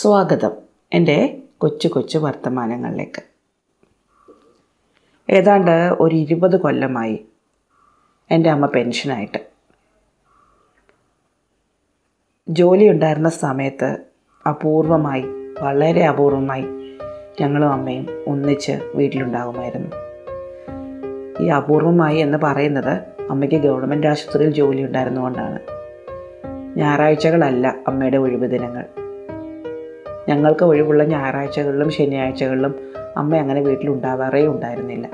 സ്വാഗതം എന്റെ കൊച്ചു കൊച്ചു വർത്തമാനങ്ങളിലേക്ക്. ഏതാണ്ട് ഒരു ഇരുപത് കൊല്ലമായി എന്റെ അമ്മ പെൻഷനായിട്ട്. ജോലി ഉണ്ടായിരുന്ന സമയത്ത് അപൂർവമായി വളരെ അപൂർവമായി ഞങ്ങളും അമ്മയും ഒന്നിച്ച് വീട്ടിലുണ്ടാകുമായിരുന്നു. ഈ അപൂർവമായി എന്ന് പറയുന്നത് അമ്മയ്ക്ക് ഗവൺമെന്റ് ആശുപത്രിയിൽ ജോലി ഉണ്ടായിരുന്നുകൊണ്ടാണ് ഞായറാഴ്ചകളല്ല അമ്മയുടെ ഒഴിവ് ദിനങ്ങൾ ഞങ്ങൾക്ക് ഒഴിവുള്ള ഞായറാഴ്ചകളിലും ശനിയാഴ്ചകളിലും അമ്മ അങ്ങനെ വീട്ടിലുണ്ടാവാറേ ഉണ്ടായിരുന്നില്ല.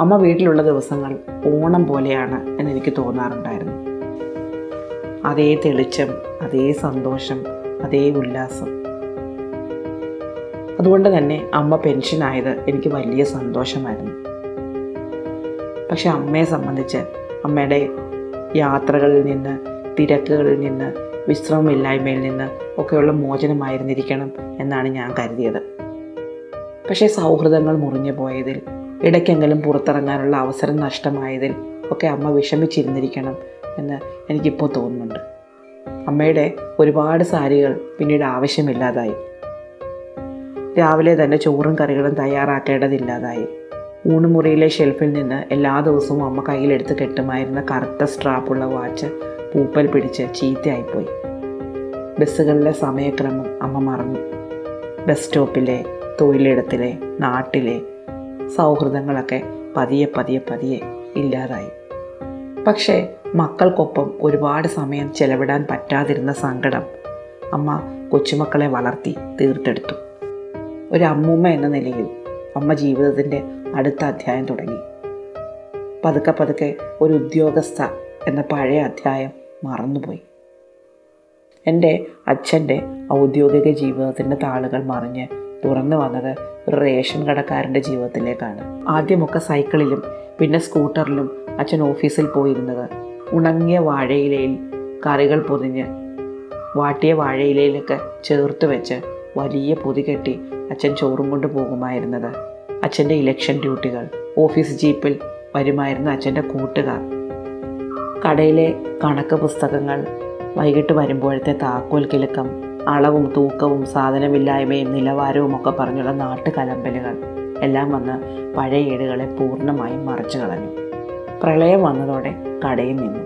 അമ്മ വീട്ടിലുള്ള ദിവസങ്ങൾ ഓണം പോലെയാണ് എന്ന് എനിക്ക് തോന്നാറുണ്ടായിരുന്നു. അതേ തെളിച്ചം അതേ സന്തോഷം അതേ ഉല്ലാസം. അതുകൊണ്ട് തന്നെ അമ്മ പെൻഷനായത് എനിക്ക് വലിയ സന്തോഷമായിരുന്നു. പക്ഷെ അമ്മയെ സംബന്ധിച്ച് അമ്മയുടെ യാത്രകളിൽ നിന്ന് തിരക്കുകളിൽ നിന്ന് വിശ്രമമില്ലായ്മയിൽ നിന്ന് ഒക്കെയുള്ള മോചനമായിരുന്നിരിക്കണം എന്നാണ് ഞാൻ കരുതിയത്. പക്ഷേ സൗഹൃദങ്ങൾ മുറിഞ്ഞു പോയതിൽ ഇടയ്ക്കെങ്കിലും പുറത്തിറങ്ങാനുള്ള അവസരം നഷ്ടമായതിൽ ഒക്കെ അമ്മ വിഷമിച്ചിരുന്നിരിക്കണം എന്ന് എനിക്കിപ്പോൾ തോന്നുന്നുണ്ട്. അമ്മയുടെ ഒരുപാട് സാരികൾ പിന്നീട് ആവശ്യമില്ലാതായി. രാവിലെ തന്നെ ചോറും കറികളും തയ്യാറാക്കേണ്ടതില്ലാതായി. ഊണുമുറിയിലെ ഷെൽഫിൽ നിന്ന് എല്ലാ ദിവസവും അമ്മ കയ്യിലെടുത്ത് കെട്ടുമായിരുന്ന കറുത്ത സ്ട്രാപ്പുള്ള വാച്ച് പൂപ്പൽ പിടിച്ച് ചീത്തയായിപ്പോയി. ബസ്സുകളിലെ സമയക്രമം അമ്മ മറന്നു. ബസ് സ്റ്റോപ്പിലെ തൊഴിലിടത്തിലെ നാട്ടിലെ സൗഹൃദങ്ങളൊക്കെ പതിയെ പതിയെ പതിയെ ഇല്ലാതായി. പക്ഷേ മക്കൾക്കൊപ്പം ഒരുപാട് സമയം ചെലവിടാൻ പറ്റാതിരുന്ന സങ്കടം അമ്മ കൊച്ചുമക്കളെ വളർത്തി തീർത്തെടുത്തു. ഒരു അമ്മൂമ്മ എന്ന നിലയിൽ അമ്മ ജീവിതത്തിന്റെ അടുത്ത അധ്യായം തുടങ്ങി. പതുക്കെ പതുക്കെ ഒരു ഉദ്യോഗസ്ഥ എന്ന പഴയ അധ്യായം മറന്നുപോയി. എന്റെ അച്ഛന്റെ ഔദ്യോഗിക ജീവിതത്തിന്റെ താളുകൾ മറിഞ്ഞ് തുറന്നു വന്നത് ഒരു റേഷൻ കടക്കാരന്റെ ജീവിതത്തിലേക്കാണ്. ആദ്യമൊക്കെ സൈക്കിളിലും പിന്നെ സ്കൂട്ടറിലും അച്ഛൻ ഓഫീസിൽ പോയിരുന്നത്. ഉണങ്ങിയ വാഴയിലയിൽ കറികൾ പൊതിഞ്ഞ് വാട്ടിയ വാഴയിലയിലൊക്കെ ചേർത്ത് വെച്ച് വലിയ പൊതി കെട്ടി അച്ഛൻ ചോറും കൊണ്ട് പോകുമായിരുന്നത്. അച്ഛന്റെ ഇലക്ഷൻ ഡ്യൂട്ടികൾ ഓഫീസ് ജീപ്പിൽ വരുമായിരുന്ന അച്ഛന്റെ കൂട്ടുകാർ കടയിലെ കണക്ക് പുസ്തകങ്ങൾ വൈകിട്ട് വരുമ്പോഴത്തെ താക്കോൽ കിലുക്കം അളവും തൂക്കവും സാധനമില്ലായ്മയും നിലവാരവും ഒക്കെ പറഞ്ഞുള്ള നാട്ടുകലമ്പലുകൾ എല്ലാം വന്ന് പഴയ ഏടുകളെ പൂർണമായും മറിച്ചു കളഞ്ഞു. പ്രളയം വന്നതോടെ കടയിൽ നിന്നു.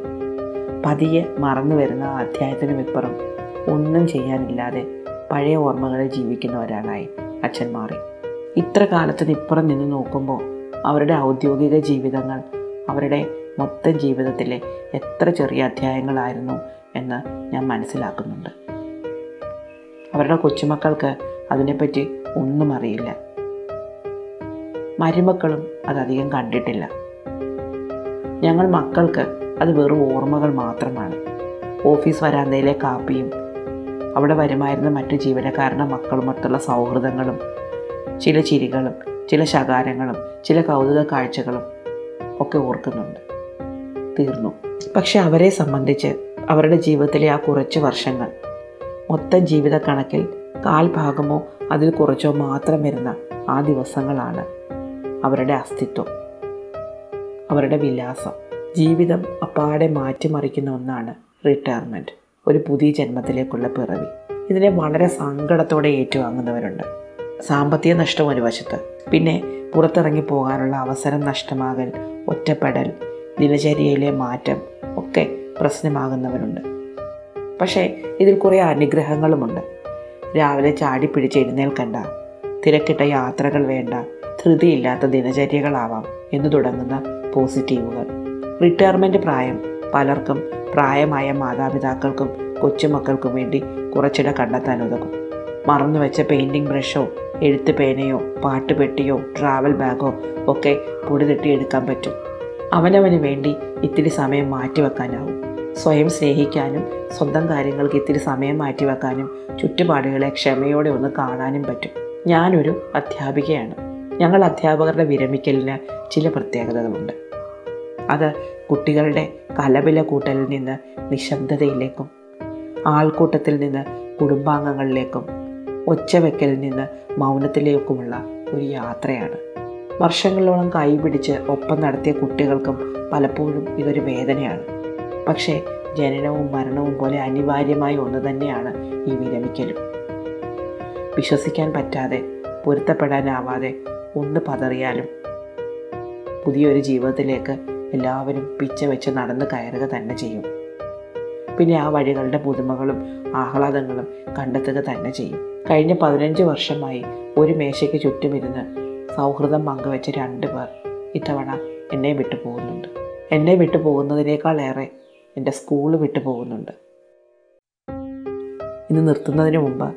പതിയെ മറന്നു വരുന്ന അധ്യായത്തിനും ഇപ്പുറം ഒന്നും ചെയ്യാനില്ലാതെ പഴയ ഓർമ്മകളിൽ ജീവിക്കുന്ന ഒരാളായി അച്ഛൻ മാറി ഇത്ര കാലത്തിന് ഇപ്പുറം നിന്ന് നോക്കുമ്പോൾ അവരുടെ ഔദ്യോഗിക ജീവിതങ്ങൾ അവരുടെ മൊത്തം ജീവിതത്തിലെ എത്ര ചെറിയ അധ്യായങ്ങളായിരുന്നു എന്ന് ഞാൻ മനസ്സിലാക്കുന്നുണ്ട്. അവരുടെ കൊച്ചുമക്കൾക്ക് അതിനെപ്പറ്റി ഒന്നും അറിയില്ല. മരുമക്കളും അതധികം കണ്ടിട്ടില്ല. ഞങ്ങൾ മക്കൾക്ക് അത് വെറും ഓർമ്മകൾ മാത്രമാണ്. ഓഫീസ് വരാന്തയിലെ കാപ്പിയും അവിടെ വരുമായിരുന്ന മറ്റു ജീവനക്കാരുടെ മക്കളുമൊത്തുള്ള സൗഹൃദങ്ങളും ചില ചിരികളും ചില ശകാരങ്ങളും ചില കൗതുക കാഴ്ചകളും ഒക്കെ ഓർക്കുന്നുണ്ട്. തീർന്നു. പക്ഷെ അവരെ സംബന്ധിച്ച് അവരുടെ ജീവിതത്തിലെ ആ കുറച്ച് വർഷങ്ങൾ മൊത്തം ജീവിത കണക്കിൽ കാൽഭാഗമോ അതിൽ കുറച്ചോ മാത്രം വരുന്ന ആ ദിവസങ്ങളാണ് അവരുടെ അസ്തിത്വം അവരുടെ വിലാസം. ജീവിതം അപ്പാടെ മാറ്റിമറിക്കുന്ന ഒന്നാണ് റിട്ടയർമെന്റ് ഒരു പുതിയ ജന്മത്തിലേക്കുള്ള പിറവി. ഇതിനെ വളരെ സങ്കടത്തോടെ ഏറ്റുവാങ്ങുന്നവരുണ്ട്. സാമ്പത്തിക നഷ്ടം ഒരു വശത്ത്. പിന്നെ പുറത്തിറങ്ങി പോകാനുള്ള അവസരം നഷ്ടമാകൽ ഒറ്റപ്പെടൽ ദിനചര്യയിലെ മാറ്റം ഒക്കെ പ്രശ്നമാകുന്നവരുണ്ട്. പക്ഷേ ഇതിൽ കുറേ അനുഗ്രഹങ്ങളുമുണ്ട്. രാവിലെ ചാടി പിടിച്ച് എഴുന്നേൽക്കണ്ട തിരക്കിട്ട യാത്രകൾ വേണ്ട ധൃതിയില്ലാത്ത ദിനചര്യകളാവാം എന്ന് തുടങ്ങുന്ന പോസിറ്റീവുകൾ. റിട്ടയർമെന്റ് പ്രായം പലർക്കും പ്രായമായ മാതാപിതാക്കൾക്കും കൊച്ചുമക്കൾക്കും വേണ്ടി കുറച്ചിട കണ്ടെത്താൻ ഉതകും. മറന്നുവെച്ച പെയിന്റിംഗ് ബ്രഷോ എഴുത്ത് പേനയോ പാട്ടുപെട്ടിയോ ട്രാവൽ ബാഗോ ഒക്കെ പൊടി എടുക്കാൻ പറ്റും. അവനവന് വേണ്ടി ഇത്തിരി സമയം മാറ്റിവെക്കാനാവും. സ്വയം സ്നേഹിക്കാനും സ്വന്തം കാര്യങ്ങൾക്ക് ഇത്തിരി സമയം മാറ്റിവെക്കാനും ചുറ്റുപാടുകളെ ക്ഷമയോടെ ഒന്ന് കാണാനും പറ്റും. ഞാനൊരു അധ്യാപികയാണ്. ഞങ്ങൾ അധ്യാപകരുടെ വിരമിക്കലിന് ചില പ്രത്യേകതകളുണ്ട്. അത് കുട്ടികളുടെ കലപില കൂട്ടലിൽ നിന്ന് നിശബ്ദതയിലേക്കും ആൾക്കൂട്ടത്തിൽ നിന്ന് കുടുംബാംഗങ്ങളിലേക്കും ഒച്ചവെക്കലിൽ നിന്ന് മൗനത്തിലേക്കുമുള്ള ഒരു യാത്രയാണ്. വർഷങ്ങളോളം കൈപിടിച്ച് ഒപ്പം നടത്തിയ കുട്ടികൾക്കും പലപ്പോഴും ഇതൊരു വേദനയാണ്. പക്ഷേ ജനനവും മരണവും പോലെ അനിവാര്യമായ ഒന്ന് തന്നെയാണ് ഈ വിരമിക്കലും. വിശ്വസിക്കാൻ പറ്റാതെ പൊരുത്തപ്പെടാനാവാതെ ഒന്ന് പതറിയാലും പുതിയൊരു ജീവിതത്തിലേക്ക് എല്ലാവരും പിച്ച വെച്ച് നടന്ന് കയറുക തന്നെ ചെയ്യും. പിന്നെ ആ വഴികളുടെ പുതുമകളും ആഹ്ലാദങ്ങളും കണ്ടെത്തുക തന്നെ ചെയ്യും. കഴിഞ്ഞ പതിനഞ്ച് വർഷമായി ഒരു മേശയ്ക്ക് ചുറ്റുമിരുന്ന് സൗഹൃദം പങ്കുവെച്ച രണ്ട് പേർ ഇത്തവണ എന്നെ വിട്ടു പോകുന്നുണ്ട് എന്നെ വിട്ടു പോകുന്നതിനേക്കാളേറെ എന്റെ സ്കൂൾ വിട്ടു പോകുന്നുണ്ട് ഇന്ന് നിർത്തുന്നതിന് മുമ്പ്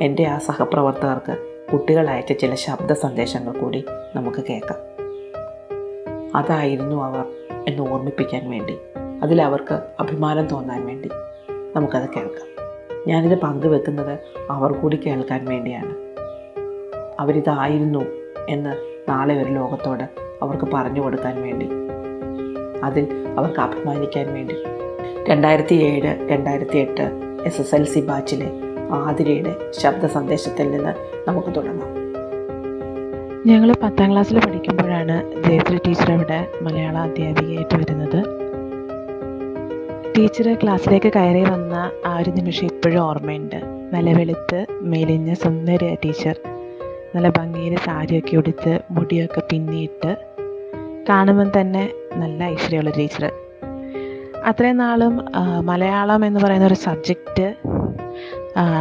എന്റെ ആ സഹപ്രവർത്തകർക്ക് കുട്ടികൾ അയച്ച ചില ശബ്ദ സന്ദേശങ്ങൾ കൂടി നമുക്ക് കേൾക്കാം. അതായിരുന്നു അവർ എന്ന് ഓർമ്മിപ്പിക്കാൻ വേണ്ടി അതിൽ അവർക്ക് അഭിമാനം തോന്നാൻ വേണ്ടി നമുക്കത് കേൾക്കാം. ഞാനിത് പങ്കുവെക്കുന്നത് അവർ കൂടി കേൾക്കാൻ വേണ്ടിയാണ്. അവരിതായിരുന്നു എന്ന് നാളെ ഒരു ലോകത്തോട് അവർക്ക് പറഞ്ഞു കൊടുക്കാൻ വേണ്ടി. അതിൽ അവർക്ക് അഭിമാനിക്കാൻ വേണ്ടി. രണ്ടായിരത്തി ഏഴ് രണ്ടായിരത്തി എട്ട് എസ് എസ് എൽ സി ബാച്ചിലെ ആതിരയുടെ ശബ്ദ സന്ദേശത്തിൽ നിന്ന് നമുക്ക് തുടങ്ങാം. ഞങ്ങൾ പത്താം ക്ലാസ്സിൽ പഠിക്കുമ്പോഴാണ് ജയശ്രീ ടീച്ചർ അവിടെ മലയാള അധ്യാപികയായിട്ട് വരുന്നത്. ടീച്ചർ ക്ലാസ്സിലേക്ക് കയറി വന്ന ആ ഒരു നിമിഷം ഇപ്പോഴും ഓർമ്മയുണ്ട്. നല്ല വെളുത്ത് മെലിഞ്ഞ സുന്ദരിയ ടീച്ചർ നല്ല ഭംഗിയിൽ സാരിയൊക്കെ ഉടുത്ത് മുടിയൊക്കെ പിന്നിയിട്ട് കാണുമ്പം തന്നെ നല്ല ഐശ്വര്യമുള്ള ടീച്ചർ അത്രയും നാളും മലയാളം എന്ന് പറയുന്ന ഒരു സബ്ജക്റ്റ്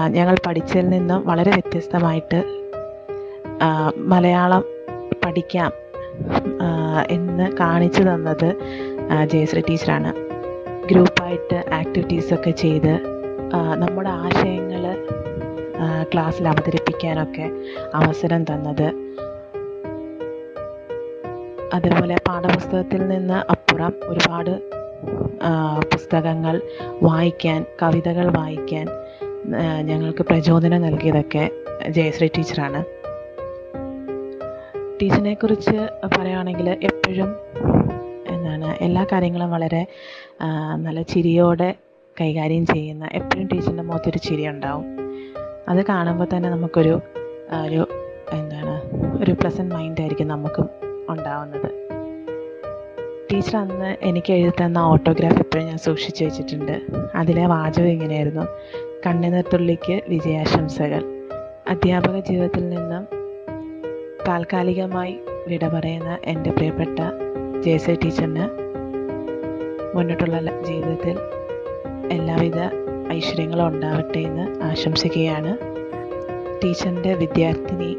ഞങ്ങൾ പഠിച്ചതിൽ നിന്നും വളരെ വ്യത്യസ്തമായിട്ട് മലയാളം പഠിക്കാം എന്ന് കാണിച്ചു തന്നത് ജയശ്രീ ടീച്ചറാണ്. ഗ്രൂപ്പായിട്ട് ആക്ടിവിറ്റീസൊക്കെ ചെയ്ത് നമ്മുടെ ആശയങ്ങൾ ക്ലാസ്സിൽ അവതരിപ്പിക്കാനൊക്കെ അവസരം തന്നത്. അതേപോലെ പാഠപുസ്തകത്തിൽ നിന്ന് അപ്പുറം ഒരുപാട് പുസ്തകങ്ങൾ വായിക്കാൻ കവിതകൾ വായിക്കാൻ ഞങ്ങൾക്ക് പ്രചോദനം നൽകിയതൊക്കെ ജയശ്രീ ടീച്ചറാണ്. ടീച്ചറിനെ കുറിച്ച് പറയുകയാണെങ്കിൽ എപ്പോഴും എന്താണ് എല്ലാ കാര്യങ്ങളും വളരെ നല്ല ചിരിയോടെ കൈകാര്യം ചെയ്യുന്ന എപ്പോഴും ടീച്ചറിന്റെ മുഖത്തൊരു ചിരി ഉണ്ടാവും അത് കാണുമ്പോൾ തന്നെ നമുക്കൊരു ഒരു എന്താണ് ഒരു പ്ലസന്റ് മൈൻഡായിരിക്കും നമുക്കും ഉണ്ടാവുന്നത്. ടീച്ചർ അന്ന് എനിക്ക് എഴുതി തന്ന ഓട്ടോഗ്രാഫ് എപ്പോഴും ഞാൻ സൂക്ഷിച്ചു വെച്ചിട്ടുണ്ട്. അതിലെ വാചകം ഇങ്ങനെയായിരുന്നു. കണ്ണിനത്തുള്ളിക്ക് വിജയാശംസകൾ. അധ്യാപക ജീവിതത്തിൽ നിന്നും താൽക്കാലികമായി വിട പറയുന്ന എന്റെ പ്രിയപ്പെട്ട ജേസി ടീച്ചറിന് മുന്നോട്ടുള്ള ജീവിതത്തിൽ എല്ലാവിധ ഐശ്വര്യങ്ങളും ഉണ്ടാവട്ടെ എന്ന് ആശംസിക്കുകയാണ്. ടീച്ചറിന്റെ വിദ്യാർത്ഥിനി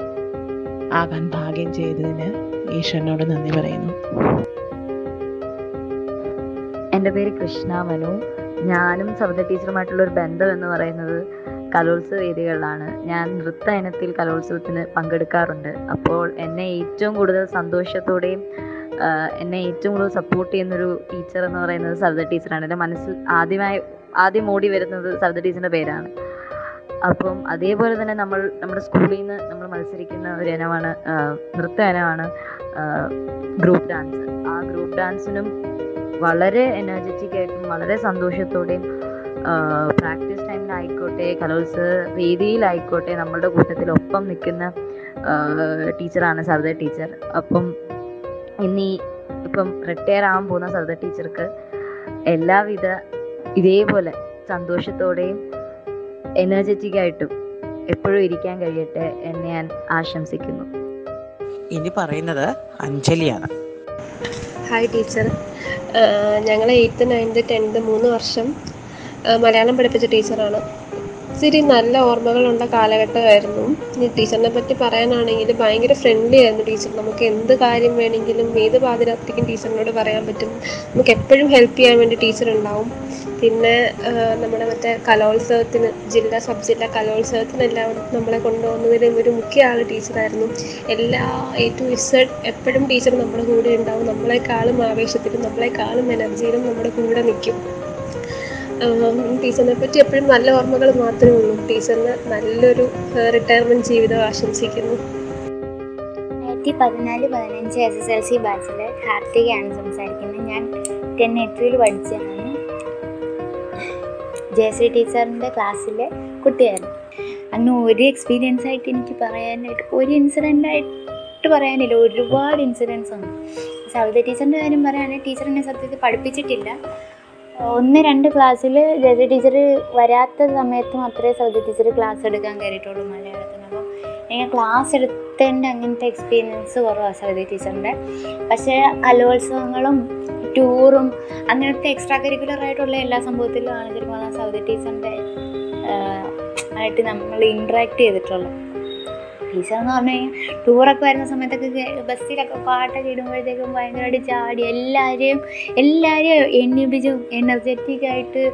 ആകാൻ ഭാഗ്യം ചെയ്തതിന് ഈശ്വരനോട് നന്ദി പറയുന്നു. എന്റെ പേര് കൃഷ്ണ മനു. ഞാനും സബിത ടീച്ചറുമായിട്ടുള്ള ഒരു ബന്ധം എന്ന് പറയുന്നത് കലോത്സവ വേദികളിലാണ്. ഞാൻ നൃത്ത ഇനത്തിൽ കലോത്സവത്തിന് പങ്കെടുക്കാറുണ്ട്. അപ്പോൾ എന്നെ ഏറ്റവും കൂടുതൽ സന്തോഷത്തോടെയും എന്നെ ഏറ്റവും കൂടുതൽ സപ്പോർട്ട് ചെയ്യുന്നൊരു ടീച്ചർ എന്ന് പറയുന്നത് സബ്ദ ടീച്ചറാണ്. എന്റെ മനസ്സിൽ ആദ്യമായി ആദ്യം ഓടി വരുന്നത് സബിത ടീച്ചറിന്റെ പേരാണ്. അപ്പം അതേപോലെ തന്നെ നമ്മൾ നമ്മുടെ സ്കൂളിൽ നിന്ന് നമ്മൾ മത്സരിക്കുന്ന ഒരു ഇനമാണ് നൃത്ത ഇനമാണ് ഗ്രൂപ്പ് ഡാൻസ്. ആ ഗ്രൂപ്പ് ഡാൻസിനും വളരെ എനർജറ്റിക് ആയിട്ടും വളരെ സന്തോഷത്തോടെയും പ്രാക്ടീസ് ടൈമിലായിക്കോട്ടെ കലോത്സവ വേദിയിലായിക്കോട്ടെ നമ്മളുടെ കൂട്ടത്തിൽ ഒപ്പം നിൽക്കുന്ന ടീച്ചറാണ് സർദ ടീച്ചർ. അപ്പം ഇനി ഇപ്പം റിട്ടയർ ആവാൻ പോകുന്ന സർദ ടീച്ചർക്ക് എല്ലാവിധ ഇതേപോലെ സന്തോഷത്തോടെയും എനർജറ്റിക് ആയിട്ടും എപ്പോഴും ഇരിക്കാൻ കഴിയട്ടെ എന്ന് ഞാൻ ആശംസിക്കുന്നു. ഇനി പറയുന്നത് അഞ്ജലിയാണ്. ഹായ് ടീച്ചർ ഞങ്ങൾ എയ്ത്ത് നയൻത് ടെൻത്ത് മൂന്ന് വർഷം മലയാളം പഠിപ്പിച്ച ടീച്ചറാണ് ഇച്ചിരി നല്ല ഓർമ്മകളുള്ള കാലഘട്ടമായിരുന്നു. ഇനി ടീച്ചറിനെ പറ്റി പറയാനാണെങ്കിൽ ഭയങ്കര ഫ്രണ്ട്ലി ആയിരുന്നു ടീച്ചർ. നമുക്ക് എന്ത് കാര്യം വേണമെങ്കിലും ഏത് പാതിരാത്രിക്കും ടീച്ചറിനോട് പറയാൻ പറ്റും. നമുക്ക് എപ്പോഴും ഹെൽപ്പ് ചെയ്യാൻ വേണ്ടി ടീച്ചർ ഉണ്ടാവും. പിന്നെ നമ്മുടെ മറ്റേ കലോത്സവത്തിന് ജില്ലാ സബ് ജില്ലാ കലോത്സവത്തിനെല്ലാം നമ്മളെ കൊണ്ടുപോകുന്നതിൽ ഒരു മുഖ്യ ആൾ ടീച്ചറായിരുന്നു. എല്ലാ എ ടു ഇസഡ് എപ്പോഴും ടീച്ചർ നമ്മുടെ കൂടെ ഉണ്ടാവും. നമ്മളെക്കാളും ആവേശത്തിലും നമ്മളെക്കാളും എനർജിയിലും നമ്മുടെ കൂടെ നിൽക്കും. ടീച്ചറിനെ പറ്റി എപ്പോഴും നല്ല ഓർമ്മകൾ മാത്രമേ ഉള്ളൂ. ടീച്ചറിന് നല്ലൊരു റിട്ടയർമെന്റ് ജീവിതം ആശംസിക്കുന്നു. രണ്ടായിരത്തി പതിനാല് പതിനഞ്ച് എസ് എസ് എൽ സി ബാച്ചിൽ കാർത്തികയാണ് സംസാരിക്കുന്നത്. ഞാൻ ടെൻ എത്തുവിൽ പഠിച്ചതാണ്. ജയശ്രീ ടീച്ചറിന്റെ ക്ലാസ്സിലെ കുട്ടിയായിരുന്നു. അങ്ങനെ ഒരു എക്സ്പീരിയൻസ് ആയിട്ട് എനിക്ക് പറയാനായിട്ട് ഒരു ഇൻസിഡന്റ് ആയിട്ട് പറയാനില്ല. ഒരുപാട് ഇൻസിഡൻസ് ഉണ്ട്. സവിത ടീച്ചറിന്റെ കാര്യം പറയുകയാണെങ്കിൽ ടീച്ചർ എന്നെ സത്യത്തിൽ പഠിപ്പിച്ചിട്ടില്ല. ഒന്ന് രണ്ട് ക്ലാസ്സിൽ ജയ ടീച്ചർ വരാത്ത സമയത്ത് മാത്രമേ സൗദി ടീച്ചർ ക്ലാസ് എടുക്കാൻ കയറിയിട്ടുള്ളൂ മലയാളത്തിന്. അപ്പോൾ എനിക്ക് ക്ലാസ് എടുത്തതിന്റെ അങ്ങനത്തെ എക്സ്പീരിയൻസ് കുറവാണ് സൗദി ടീച്ചറിന്റെ പക്ഷേ കലോത്സവങ്ങളും ടൂറും അങ്ങനത്തെ എക്സ്ട്രാ കരിക്കുലർ ആയിട്ടുള്ള എല്ലാ സംഭവത്തിലും ശരിക്കും സൗദി ടീച്ചറിന്റെ ആയിട്ട് നമ്മൾ ഇൻട്രാക്ട് ചെയ്തിട്ടുള്ളത് ടീച്ചർ എന്ന് പറഞ്ഞു കഴിഞ്ഞാൽ ടൂറൊക്കെ വരുന്ന സമയത്തൊക്കെ ബസ്സിലൊക്കെ പാട്ടൊക്കെ ഇടുമ്പോഴത്തേക്കും ഭയങ്കരമായിട്ട് ചാടി എല്ലാവരെയും എല്ലാവരെയും എണ്ണിപ്പിച്ചും എനർജറ്റിക്കായിട്ട്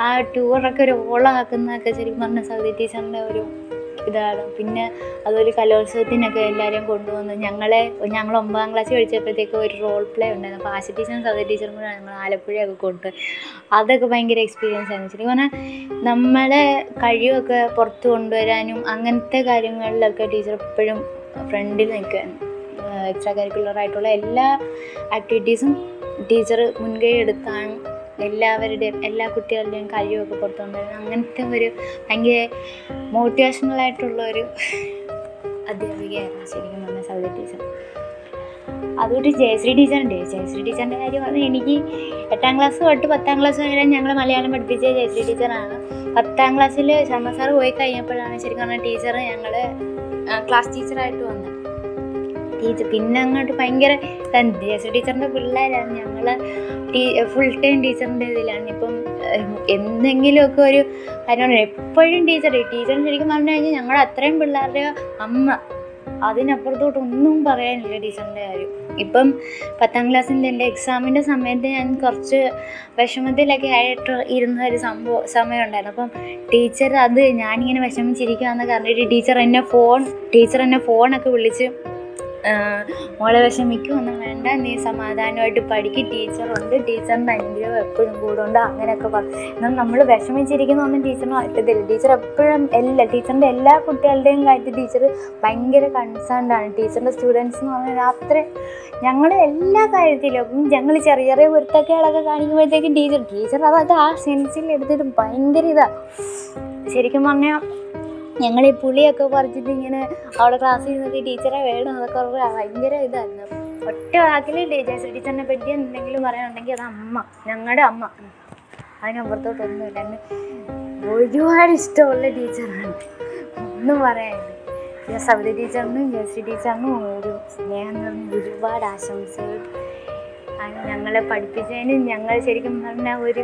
ആ ടൂറൊക്കെ ഒരു ഓളാക്കുന്നതൊക്കെ ശരിക്കും പറഞ്ഞ സൗദി ടീച്ചറിന്റെ ഒരു ഇതാണ്. പിന്നെ അതുപോലെ കലോത്സവത്തിനൊക്കെ എല്ലാവരെയും കൊണ്ടുവന്നു. ഞങ്ങളെ ഞങ്ങൾ ഒമ്പതാം ക്ലാസ് കഴിച്ചപ്പോഴത്തേക്ക് ഒരു റോൾ പ്ലേ ഉണ്ടായിരുന്നു. അപ്പോൾ ആശ ടീച്ചറും സൗദ ടീച്ചറും കൂടെ ഞങ്ങൾ ആലപ്പുഴയൊക്കെ കൊണ്ട്. അതൊക്കെ ഭയങ്കര എക്സ്പീരിയൻസ് ആയിരുന്നു. ശരിക്കും പറഞ്ഞാൽ നമ്മളെ കഴിവൊക്കെ പുറത്ത് കൊണ്ടുവരാനും അങ്ങനത്തെ കാര്യങ്ങളിലൊക്കെ ടീച്ചർ എപ്പോഴും ഫ്രണ്ടിൽ നിൽക്കുകയാണ്. എക്സ്ട്രാ കരിക്കുലർ ആയിട്ടുള്ള എല്ലാ ആക്ടിവിറ്റീസും ടീച്ചർ മുൻകൈ എടുത്താണ് എല്ലാവരുടെയും എല്ലാ കുട്ടികളുടെയും കഴിവൊക്കെ പുറത്ത് കൊണ്ടുവരുന്നത് അങ്ങനത്തെ ഒരു ഭയങ്കര മോട്ടിവേഷണൽ ആയിട്ടുള്ള ഒരു അധ്യാപികയായിരുന്നു ശരിക്കും പറഞ്ഞ സൗദി ടീച്ചർ. അതുകൊണ്ട് ജയശ്രീ ടീച്ചറുണ്ട്. ജയശ്രീ ടീച്ചറിന്റെ കാര്യം പറഞ്ഞാൽ എനിക്ക് എട്ടാം ക്ലാസ് തൊട്ട് പത്താം ക്ലാസ് വരെ ഞങ്ങൾ മലയാളം പഠിപ്പിച്ച ജയശ്രീ ടീച്ചറാണ്. പത്താം ക്ലാസ്സിൽ ശർമ്മ സാർ പോയി കഴിഞ്ഞപ്പോഴാണ് ശരിക്കും പറഞ്ഞാൽ ടീച്ചർ ഞങ്ങൾ ക്ലാസ് ടീച്ചറായിട്ട് വന്നത്. ടീച്ചർ പിന്നെ അങ്ങോട്ട് ഭയങ്കര. ജയശ്രീ ടീച്ചറിന്റെ പിള്ളേരാണ്. ഞങ്ങൾ ടീ ഫുൾ ടൈം ടീച്ചറിന്റെ ഇതിലാണ്. ഇപ്പം എന്തെങ്കിലുമൊക്കെ ഒരു കാര്യം എപ്പോഴും ടീച്ചർ ടീച്ചർ ശരിക്കും പറഞ്ഞു കഴിഞ്ഞാൽ ഞങ്ങളുടെ അത്രയും പിള്ളേരുടെ അമ്മ അതിനപ്പുറത്തോട്ട് ഒന്നും പറയാനില്ല ടീച്ചറിന്റെ കാര്യം. ഇപ്പം പത്താം ക്ലാസ്സിന്റെ എന്റെ എക്സാമിന്റെ സമയത്ത് ഞാൻ കുറച്ച് വിഷമത്തിലൊക്കെ ആയിട്ട് ഇരുന്ന ഒരു സംഭവം സമയം ഉണ്ടായിരുന്നു അപ്പം ടീച്ചർ അത് ഞാനിങ്ങനെ വിഷമിച്ചിരിക്കുകയെന്ന് പറഞ്ഞിട്ട് ടീച്ചർ എന്നെ ഫോൺ ടീച്ചർ എന്നെ ഫോണൊക്കെ വിളിച്ച് മോളെ വിഷമിക്കൊന്നും വേണ്ട. നീ സമാധാനമായിട്ട് പഠിക്ക്. ടീച്ചറുണ്ട്. ടീച്ചറിന്റെ അനുഗ്രഹം എപ്പോഴും കൂടെ ഉണ്ട് അങ്ങനെയൊക്കെ പറഞ്ഞു എന്നാൽ നമ്മൾ വിഷമിച്ചിരിക്കുന്നൊന്നും ടീച്ചറിന് പറ്റത്തില്ല. ടീച്ചർ എപ്പോഴും എല്ലാ ടീച്ചറിന്റെ എല്ലാ കുട്ടികളുടെയും കാര്യത്തിൽ ടീച്ചർ ഭയങ്കര കൺസേൺഡാണ് ടീച്ചറിന്റെ സ്റ്റുഡൻസ് എന്ന് പറഞ്ഞാൽ അത്ര ഞങ്ങൾ എല്ലാ കാര്യത്തിലും ഞങ്ങൾ ചെറിയ ചെറിയ വൃത്തക്കേളൊക്കെ കാണിക്കുമ്പോഴത്തേക്കും ടീച്ചർ ടീച്ചർ അതൊക്കെ ആ സെൻസിൽ എടുത്തിട്ട് ഭയങ്കര ഇതാണ് ശരിക്കും പറഞ്ഞാൽ ഞങ്ങൾ ഈ പുളിയൊക്കെ പറിച്ചിട്ട് ഇങ്ങനെ അവിടെ ക്ലാസ്സിൽ നിന്നൊക്കെ ടീച്ചറെ വേണം അതൊക്കെ ഭയങ്കര ഇതായിരുന്നു. ഒറ്റ വാക്കിൽ ടീച്ചേഴ്സ് ടീച്ചറിനെ പറ്റി എന്തെങ്കിലും പറയാനുണ്ടെങ്കിൽ അത് അമ്മ ഞങ്ങളുടെ അമ്മ. അതിനപ്പുറത്തോട്ടൊന്നുമില്ല എന്നെ ഒരുപാട് ഇഷ്ടമുള്ള ടീച്ചറാണ് ഒന്നും പറയാനില്ല. ഞാൻ സവിത ടീച്ചറിനും ജയശ്രീ ടീച്ചറിനും ഒരു സ്നേഹം നിറഞ്ഞ ഒരുപാട് ആശംസകൾ. ഞങ്ങളെ പഠിപ്പിച്ചതിന് ഞങ്ങൾ ശരിക്കും പറഞ്ഞാൽ ഒരു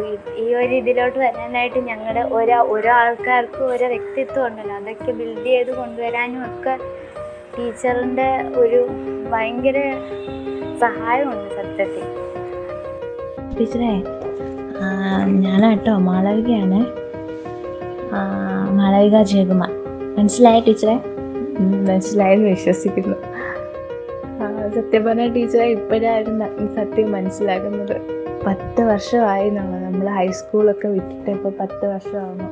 ഈ- ഈ ഒരു ഇതിലോട്ട് വരാനായിട്ട് ഞങ്ങളുടെ ഓരോ ഓരോ ആൾക്കാർക്ക് ഓരോ വ്യക്തിത്വം ഉണ്ടല്ലോ. അതൊക്കെ ബിൽഡ് ചെയ്ത് കൊണ്ടുവരാനും ഒക്കെ ടീച്ചറിന്റെ ഒരു ഭയങ്കര സഹായമുണ്ട് സത്യത്തിൽ. ടീച്ചറേ ആ, ഞാനാട്ടോ മാളവികയാണ്. ആ, മാളവിക ജയകുമാർ. മനസ്സിലായ ടീച്ചറെ? മനസ്സിലായെന്ന് വിശ്വസിക്കുന്നു. ആ, സത്യം പറഞ്ഞ ടീച്ചറെ ഇപ്പോഴായിരുന്നു സത്യം മനസ്സിലാക്കുന്നത് പത്ത് വർഷമായി നമ്മൾ നമ്മൾ ഹൈസ്കൂളൊക്കെ വിട്ടിട്ട് ഇപ്പോൾ പത്ത് വർഷമാകുന്നു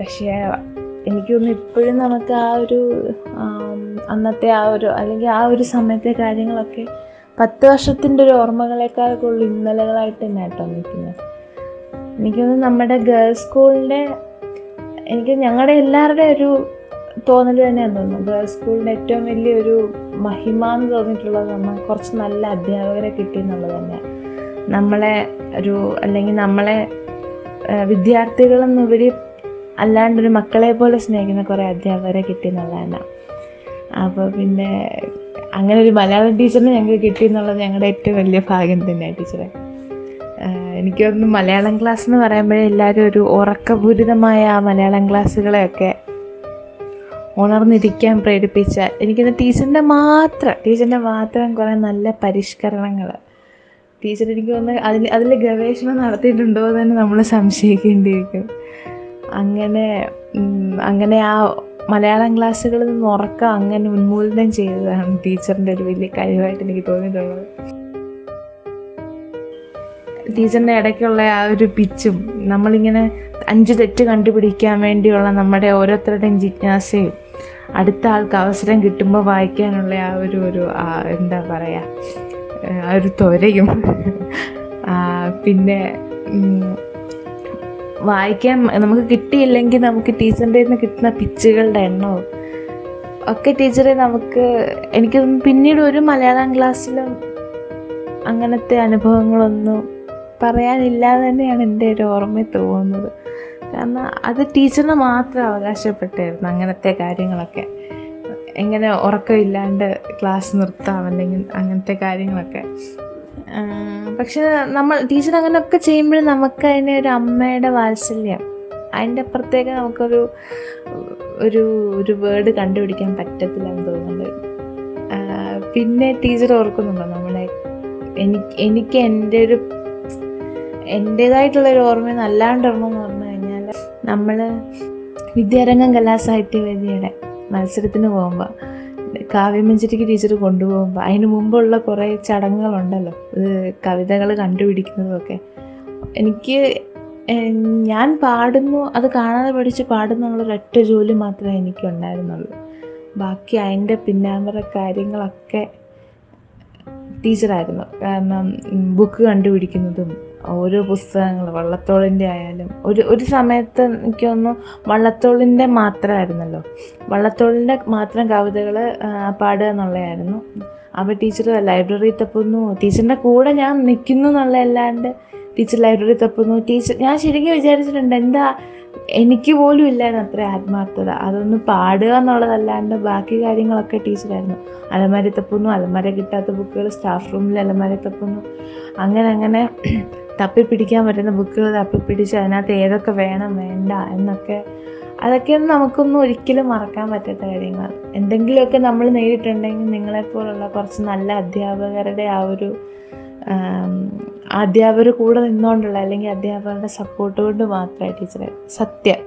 പക്ഷേ എനിക്ക് തോന്നുന്നു ഇപ്പോഴും നമുക്ക് ആ ഒരു അന്നത്തെ ആ ഒരു അല്ലെങ്കിൽ ആ ഒരു സമയത്തെ കാര്യങ്ങളൊക്കെ പത്ത് വർഷത്തിന്റെ ഒരു ഓർമ്മകളെക്കാൾ കൂടുതൽ ഇന്നലകളായിട്ട് തന്നെ കേട്ടോ നിൽക്കുന്നത്. എനിക്കൊന്ന് നമ്മുടെ ഗേൾസ് സ്കൂളിന്റെ എനിക്ക് ഞങ്ങളുടെ എല്ലാവരുടെ ഒരു തോന്നൽ തന്നെയാണ് തോന്നുന്നു. ഗേൾസ് സ്കൂളിന്റെ ഏറ്റവും വലിയൊരു മഹിമ എന്ന് തോന്നിയിട്ടുള്ളത് നമ്മൾ കുറച്ച് നല്ല അധ്യാപകരെ കിട്ടി എന്നുള്ളത് തന്നെയാണ് നമ്മളെ ഒരു അല്ലെങ്കിൽ നമ്മളെ വിദ്യാർത്ഥികളെന്നുപരി അല്ലാണ്ടൊരു മക്കളെ പോലെ സ്നേഹിക്കുന്ന കുറേ അധ്യാപകരെ കിട്ടി എന്നുള്ളതാണ് അപ്പോൾ പിന്നെ അങ്ങനെ ഒരു മലയാളം ടീച്ചറിനെ ഞങ്ങൾക്ക് കിട്ടി എന്നുള്ളത് ഞങ്ങളുടെ ഏറ്റവും വലിയ ഭാഗ്യം തന്നെയാണ് ടീച്ചറെ. എനിക്ക് തോന്നുന്നു മലയാളം ക്ലാസ് എന്ന് പറയുമ്പോഴേ എല്ലാവരും ഒരു ഉറക്കപൂരിതമായ ആ മലയാളം ക്ലാസ്സുകളെയൊക്കെ ഉണർന്നിരിക്കാൻ പ്രേരിപ്പിച്ച എനിക്കൊന്ന് ടീച്ചറിന്റെ മാത്രം ടീച്ചറിന്റെ മാത്രം കുറേ നല്ല പരിഷ്കരണങ്ങൾ ടീച്ചർ എനിക്ക് വന്ന് അതിൽ അതിൽ ഗവേഷണം നടത്തിയിട്ടുണ്ടോ എന്ന് തന്നെ നമ്മൾ സംശയിക്കേണ്ടിയിരിക്കും. അങ്ങനെ അങ്ങനെ ആ മലയാളം ക്ലാസ്സുകളിൽ നിന്ന് ഉറക്കം അങ്ങനെ ഉന്മൂലനം ചെയ്തതാണ് ടീച്ചറിന്റെ ഒരു വലിയ കഴിവായിട്ട് എനിക്ക് തോന്നിയിട്ടുള്ളത്. ടീച്ചറിന്റെ ഇടയ്ക്കുള്ള ആ ഒരു പിച്ചും നമ്മളിങ്ങനെ അഞ്ച് തെറ്റ് കണ്ടുപിടിക്കാൻ വേണ്ടിയുള്ള നമ്മുടെ ഓരോരുത്തരുടെയും ജിജ്ഞാസയും അടുത്ത ആൾക്ക് അവസരം കിട്ടുമ്പോൾ വായിക്കാനുള്ള ആ ഒരു ഒരു എന്താ പറയുക ആ ഒരു ത്വരയും. പിന്നെ വായിക്കാൻ നമുക്ക് കിട്ടിയില്ലെങ്കിൽ നമുക്ക് ടീച്ചറിന്റെ നിന്ന് കിട്ടുന്ന പിച്ചുകളുടെ എണ്ണവും ഒക്കെ ടീച്ചറെ നമുക്ക് എനിക്ക് പിന്നീട് ഒരു മലയാളം ക്ലാസ്സിലും അങ്ങനത്തെ അനുഭവങ്ങളൊന്നും പറയാനില്ലാതെ തന്നെയാണ് എന്റെ ഒരു ഓർമ്മ തോന്നുന്നത്. കാരണം അത് ടീച്ചറിന് മാത്രം അവകാശപ്പെട്ടായിരുന്നു അങ്ങനത്തെ കാര്യങ്ങളൊക്കെ. എങ്ങനെ ഉറക്കമില്ലാണ്ട് ക്ലാസ് നിർത്താം അല്ലെങ്കിൽ അങ്ങനത്തെ കാര്യങ്ങളൊക്കെ. പക്ഷെ നമ്മൾ ടീച്ചർ അങ്ങനെയൊക്കെ ചെയ്യുമ്പോൾ നമുക്ക് അതിനെ ഒരു അമ്മയുടെ വാത്സല്യം. അതിന്റെ അപ്പുറത്തേക്ക് നമുക്കൊരു ഒരു ഒരു വേർഡ് കണ്ടുപിടിക്കാൻ പറ്റത്തില്ല എന്ന് തോന്നുന്നുണ്ട് പിന്നെ ടീച്ചർ ഓർക്കുന്നുണ്ടോ നമ്മളെ എനിക്ക് എനിക്ക് എന്റെ ഒരു എന്റേതായിട്ടുള്ള ഒരു ഓർമ്മ അല്ലാണ്ടൊരെണ്ണം എന്ന് പറഞ്ഞു കഴിഞ്ഞാൽ നമ്മൾ വിദ്യാരംഗം കലാസാഹിത്യവേദിയുടെ മത്സരത്തിന് പോകുമ്പോൾ കാവ്യമഞ്ചരിക്ക് ടീച്ചർ കൊണ്ടുപോകുമ്പോൾ അതിന് മുമ്പുള്ള കുറേ ചടങ്ങുകളുണ്ടല്ലോ ഇത് കവിതകൾ കണ്ടുപിടിക്കുന്നതുമൊക്കെ എനിക്ക് ഞാൻ പാടുന്നു അത് കാണാതെ പഠിച്ച് പാടുന്നു എന്നുള്ളൊരൊറ്റ ജോലി മാത്രമേ എനിക്കുണ്ടായിരുന്നുള്ളൂ. ബാക്കി അതിന്റെ പിന്നാമ്പറ കാര്യങ്ങളൊക്കെ ടീച്ചറായിരുന്നു. കാരണം ബുക്ക് കണ്ടുപിടിക്കുന്നതും ഓരോ പുസ്തകങ്ങൾ വള്ളത്തോളിന്റെ ആയാലും. ഒരു ഒരു സമയത്ത് എനിക്ക് തോന്നുന്നു വള്ളത്തോളിന്റെ മാത്രമായിരുന്നല്ലോ. വള്ളത്തോളിന്റെ മാത്രം കവിതകൾ പാടുക എന്നുള്ളതായിരുന്നു. അപ്പോൾ ടീച്ചർ ലൈബ്രറി തപ്പുന്നു. ടീച്ചറിന്റെ കൂടെ ഞാൻ നിൽക്കുന്നു എന്നുള്ളതല്ലാണ്ട് ടീച്ചർ ലൈബ്രറി തപ്പുന്നു. ടീച്ചർ ഞാൻ ശരിക്കും വിചാരിച്ചിട്ടുണ്ട് എന്താ എനിക്ക് പോലും ഇല്ലായിരുന്നു അത്ര ആത്മാർത്ഥത. അതൊന്ന് പാടുക എന്നുള്ളതല്ലാണ്ട് ബാക്കി കാര്യങ്ങളൊക്കെ ടീച്ചറായിരുന്നു. അലമാരി തപ്പുന്നു. അലമാര കിട്ടാത്ത ബുക്കുകൾ സ്റ്റാഫ് റൂമിൽ അലമാര തപ്പുന്നു. അങ്ങനെ അങ്ങനെ തപ്പി പിടിക്കാൻ പറ്റുന്ന ബുക്കുകൾ തപ്പി പിടിച്ച് അതിനകത്ത് ഏതൊക്കെ വേണം വേണ്ട എന്നൊക്കെ. അതൊക്കെയൊന്നും നമുക്കൊന്നും ഒരിക്കലും മറക്കാൻ പറ്റാത്ത കാര്യങ്ങൾ. എന്തെങ്കിലുമൊക്കെ നമ്മൾ നേരിട്ടുണ്ടെങ്കിൽ നിങ്ങളെപ്പോലുള്ള കുറച്ച് നല്ല അധ്യാപകരുടെ ആ ഒരു അധ്യാപകർ കൂടെ നിന്നുകൊണ്ടുള്ള അല്ലെങ്കിൽ അധ്യാപകരുടെ സപ്പോർട്ട് കൊണ്ട് മാത്രമേ ടീച്ചറെ. സത്യം.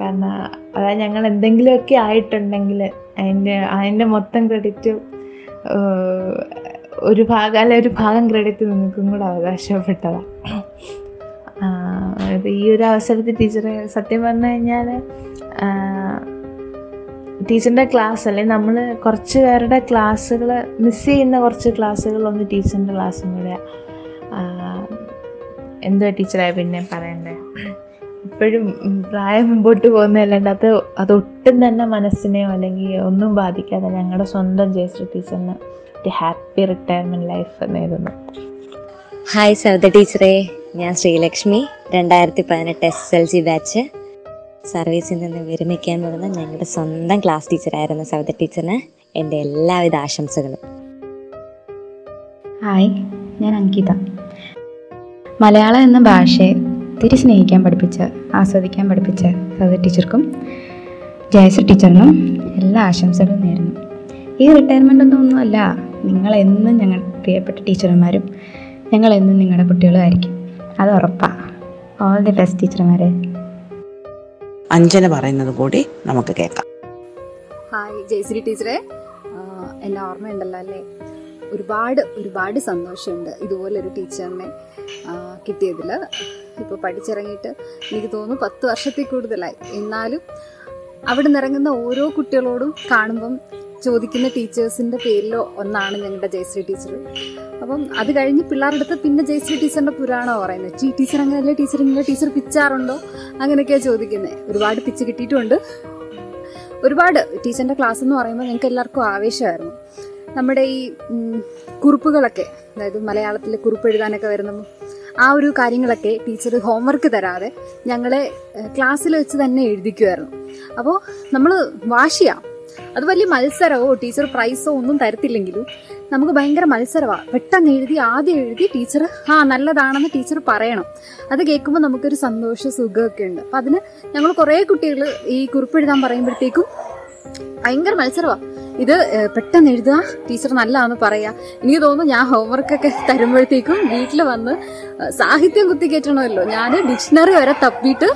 കാരണം അതായത് ഞങ്ങൾ എന്തെങ്കിലുമൊക്കെ ആയിട്ടുണ്ടെങ്കിൽ അതിന്റെ അതിന്റെ മൊത്തം ക്രെഡിറ്റ് ഒരു ഭാഗം അല്ല ഒരു ഭാഗം ക്രെഡിറ്റ് നിങ്ങൾക്കും കൂടെ അവകാശപ്പെട്ടതാണ്. ഇപ്പം ഈ ഒരു അവസരത്തിൽ ടീച്ചറെ സത്യം പറഞ്ഞു കഴിഞ്ഞാൽ ടീച്ചറിന്റെ ക്ലാസ് അല്ലെ നമ്മൾ കുറച്ച് പേരുടെ ക്ലാസ്സുകൾ മിസ് ചെയ്യുന്ന കുറച്ച് ക്ലാസ്സുകളൊന്ന് ടീച്ചറിന്റെ ക്ലാസ്സും കൂടെ എന്തുവാ ടീച്ചറായ പിന്നെ പറയണ്ടേ? ഇപ്പോഴും പ്രായം മുമ്പോട്ട് പോകുന്നതല്ലാണ്ട് അത് അതൊട്ടും തന്നെ മനസ്സിനെയോ അല്ലെങ്കിൽ ഒന്നും ബാധിക്കാതെ ഞങ്ങളുടെ സ്വന്തം ജയശ്രീ ടീച്ചറിന് ഒരു ഹാപ്പി റിട്ടയർമെന്റ് ലൈഫ് നേരുന്നു. ഹായ് സവിത ടീച്ചറെ ഞാൻ ശ്രീലക്ഷ്മി. രണ്ടായിരത്തി പതിനെട്ട് എസ് എൽ സി ബാച്ച് സർവീസിൽ നിന്ന് വിരമിക്കാൻ പോകുന്ന ഞങ്ങളുടെ സ്വന്തം ക്ലാസ് ടീച്ചറായിരുന്ന സവിത ടീച്ചറിന് എന്റെ എല്ലാവിധ ആശംസകളും. ഹായ് ഞാൻ അങ്കിത. മലയാളം എന്ന ഭാഷയെ തിരി സ്നേഹിക്കാൻ പഠിപ്പിച്ച ആസ്വദിക്കാൻ പഠിപ്പിച്ച സവിത ടീച്ചർക്കും ജയശ്രീ ടീച്ചറിനും എല്ലാ ആശംസകളും നേരുന്നു. ഈ റിട്ടയർമെന്റ് ഒന്നും ഒന്നുമല്ല. നിങ്ങളെന്നും ഞങ്ങൾ പ്രിയപ്പെട്ട ടീച്ചർമാരും ഞങ്ങൾ എന്നും നിങ്ങളുടെ കുട്ടികളുമായിരിക്കും. അത് ഉറപ്പാണ് ഓൾ ദി ബെസ്റ്റ് ടീച്ചർമാരെ. അഞ്ജന പറയുന്നത് കൂടി നമുക്ക് കേൾക്കാം. ഹായ് ജയശ്രീ ടീച്ചറെ. എല്ലാം എന്നെ ഓർമ്മയുണ്ടല്ലോ അല്ലേ? ഒരുപാട് ഒരുപാട് സന്തോഷമുണ്ട് ഇതുപോലൊരു ടീച്ചറിനെ കിട്ടിയതിൽ ഇപ്പോൾ പഠിച്ചിറങ്ങിയിട്ട് എനിക്ക് തോന്നുന്നു പത്ത് വർഷത്തിൽ കൂടുതലായി. എന്നാലും അവിടെ നിറങ്ങുന്ന ഓരോ കുട്ടികളോടും കാണുമ്പം ചോദിക്കുന്ന ടീച്ചേഴ്സിന്റെ പേരിലോ ഒന്നാണ് ഞങ്ങളുടെ ജയശ്രീ ടീച്ചർ. അപ്പം അത് കഴിഞ്ഞ് പിള്ളേരുടെ അടുത്ത് പിന്നെ ജയശ്രീ ടീച്ചറിന്റെ പുരാണോ പറയുന്നത്? ടീ ടീച്ചർ അങ്ങനെയല്ലേ ടീച്ചർ ഇങ്ങനെ ടീച്ചർ പിച്ചാറുണ്ടോ? അങ്ങനെയൊക്കെയാണ് ചോദിക്കുന്നത് ഒരുപാട് പിച്ച് കിട്ടിയിട്ടുമുണ്ട് ഒരുപാട് ടീച്ചറിന്റെ ക്ലാസ് എന്ന് പറയുമ്പോൾ ഞങ്ങൾക്ക് എല്ലാവർക്കും ആവേശമായിരുന്നു. നമ്മുടെ ഈ കുറിപ്പുകളൊക്കെ അതായത് മലയാളത്തിൽ കുറിപ്പ് എഴുതാനൊക്കെ വരുന്ന ആ ഒരു കാര്യങ്ങളൊക്കെ ടീച്ചർ ഹോംവർക്ക് തരാതെ ഞങ്ങളെ ക്ലാസ്സിൽ വെച്ച് തന്നെ എഴുതിക്കുമായിരുന്നു അപ്പോൾ നമ്മൾ വാശിയാ. അത് വലിയ മത്സരമോ ടീച്ചർ പ്രൈസോ ഒന്നും തരത്തില്ലെങ്കിലും നമുക്ക് ഭയങ്കര മത്സരമാണ് പെട്ടെന്ന് എഴുതി ആദ്യം എഴുതി ടീച്ചർ ആ നല്ലതാണെന്ന് ടീച്ചർ പറയണം. അത് കേൾക്കുമ്പോൾ നമുക്കൊരു സന്തോഷ സുഖമൊക്കെ ഉണ്ട്. അപ്പം അതിന് ഞങ്ങൾ കുറേ കുട്ടികൾ ഈ കുറിപ്പ് എഴുതാൻ പറയുമ്പോഴത്തേക്കും ഭയങ്കര മത്സരമാണ് ഇത് പെട്ടെന്ന് എഴുതുക. ടീച്ചർ നല്ലതാണെന്ന് പറയാ. എനിക്ക് തോന്നുന്നു ഞാൻ ഹോംവർക്കൊക്കെ തരുമ്പോഴത്തേക്കും വീട്ടിൽ വന്ന് സാഹിത്യം കുത്തിക്കയറ്റണമല്ലോ ഞാൻ ഡിക്ഷണറി വരെ തപ്പിയിട്ട്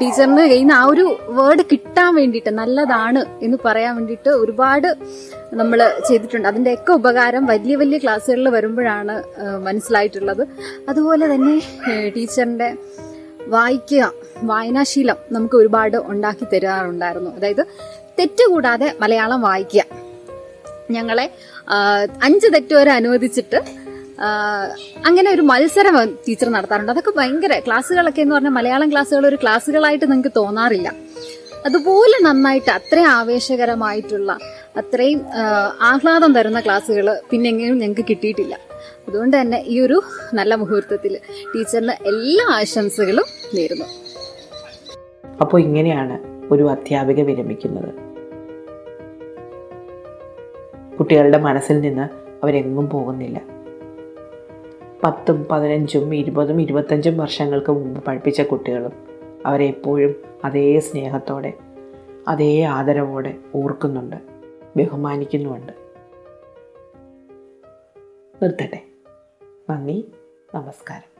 ടീച്ചറിന് കയ്യിൽ ആ ഒരു വേർഡ് കിട്ടാൻ വേണ്ടിയിട്ട് നല്ലതാണ് എന്ന് പറയാൻ വേണ്ടിയിട്ട് ഒരുപാട് നമ്മൾ ചെയ്തിട്ടുണ്ട്. അതിന്റെയൊക്കെ ഉപകാരം വലിയ വലിയ ക്ലാസ്സുകളിൽ വരുമ്പോഴാണ് മനസ്സിലായിട്ടുള്ളത്. അതുപോലെ തന്നെ ടീച്ചറിന്റെ വായിക്കുക വായനാശീലം നമുക്ക് ഒരുപാട് ഉണ്ടാക്കി തരാറുണ്ടായിരുന്നു. അതായത് തെറ്റുകൂടാതെ മലയാളം വായിക്കുക. ഞങ്ങളെ അഞ്ച് തെറ്റ് വരെ അനുവദിച്ചിട്ട് അങ്ങനെ ഒരു മത്സരം ടീച്ചർ നടത്താറുണ്ട്. അതൊക്കെ ഭയങ്കര ക്ലാസ്സുകളൊക്കെ എന്ന് പറഞ്ഞാൽ മലയാളം ക്ലാസ്സുകൾ ഒരു ക്ലാസ്സുകളായിട്ട് നിങ്ങൾക്ക് തോന്നാറില്ല. അതുപോലെ നന്നായിട്ട് അത്രയും ആവേശകരമായിട്ടുള്ള അത്രയും ആഹ്ലാദം തരുന്ന ക്ലാസ്സുകൾ പിന്നെ എങ്ങനെയും ഞങ്ങൾക്ക് കിട്ടിയിട്ടില്ല. അതുകൊണ്ട് തന്നെ ഈ ഒരു നല്ല മുഹൂർത്തത്തിൽ ടീച്ചറിന് എല്ലാ ആശംസകളും നേരുന്നു. അപ്പോൾ ഇങ്ങനെയാണ് ഒരു അധ്യാപിക വിരമിക്കുന്നത്. കുട്ടികളുടെ മനസ്സിൽ നിന്ന് അവരെങ്ങും പോകുന്നില്ല. പത്തും പതിനഞ്ചും ഇരുപതും ഇരുപത്തഞ്ചും വർഷങ്ങൾക്ക് മുമ്പ് പഠിപ്പിച്ച കുട്ടികളും അവരെ എപ്പോഴും അതേ സ്നേഹത്തോടെ അതേ ആദരവോടെ ഓർക്കുന്നുണ്ട് ബഹുമാനിക്കുന്നുമുണ്ട്. നിർത്തട്ടെ. നന്ദി. നമസ്കാരം.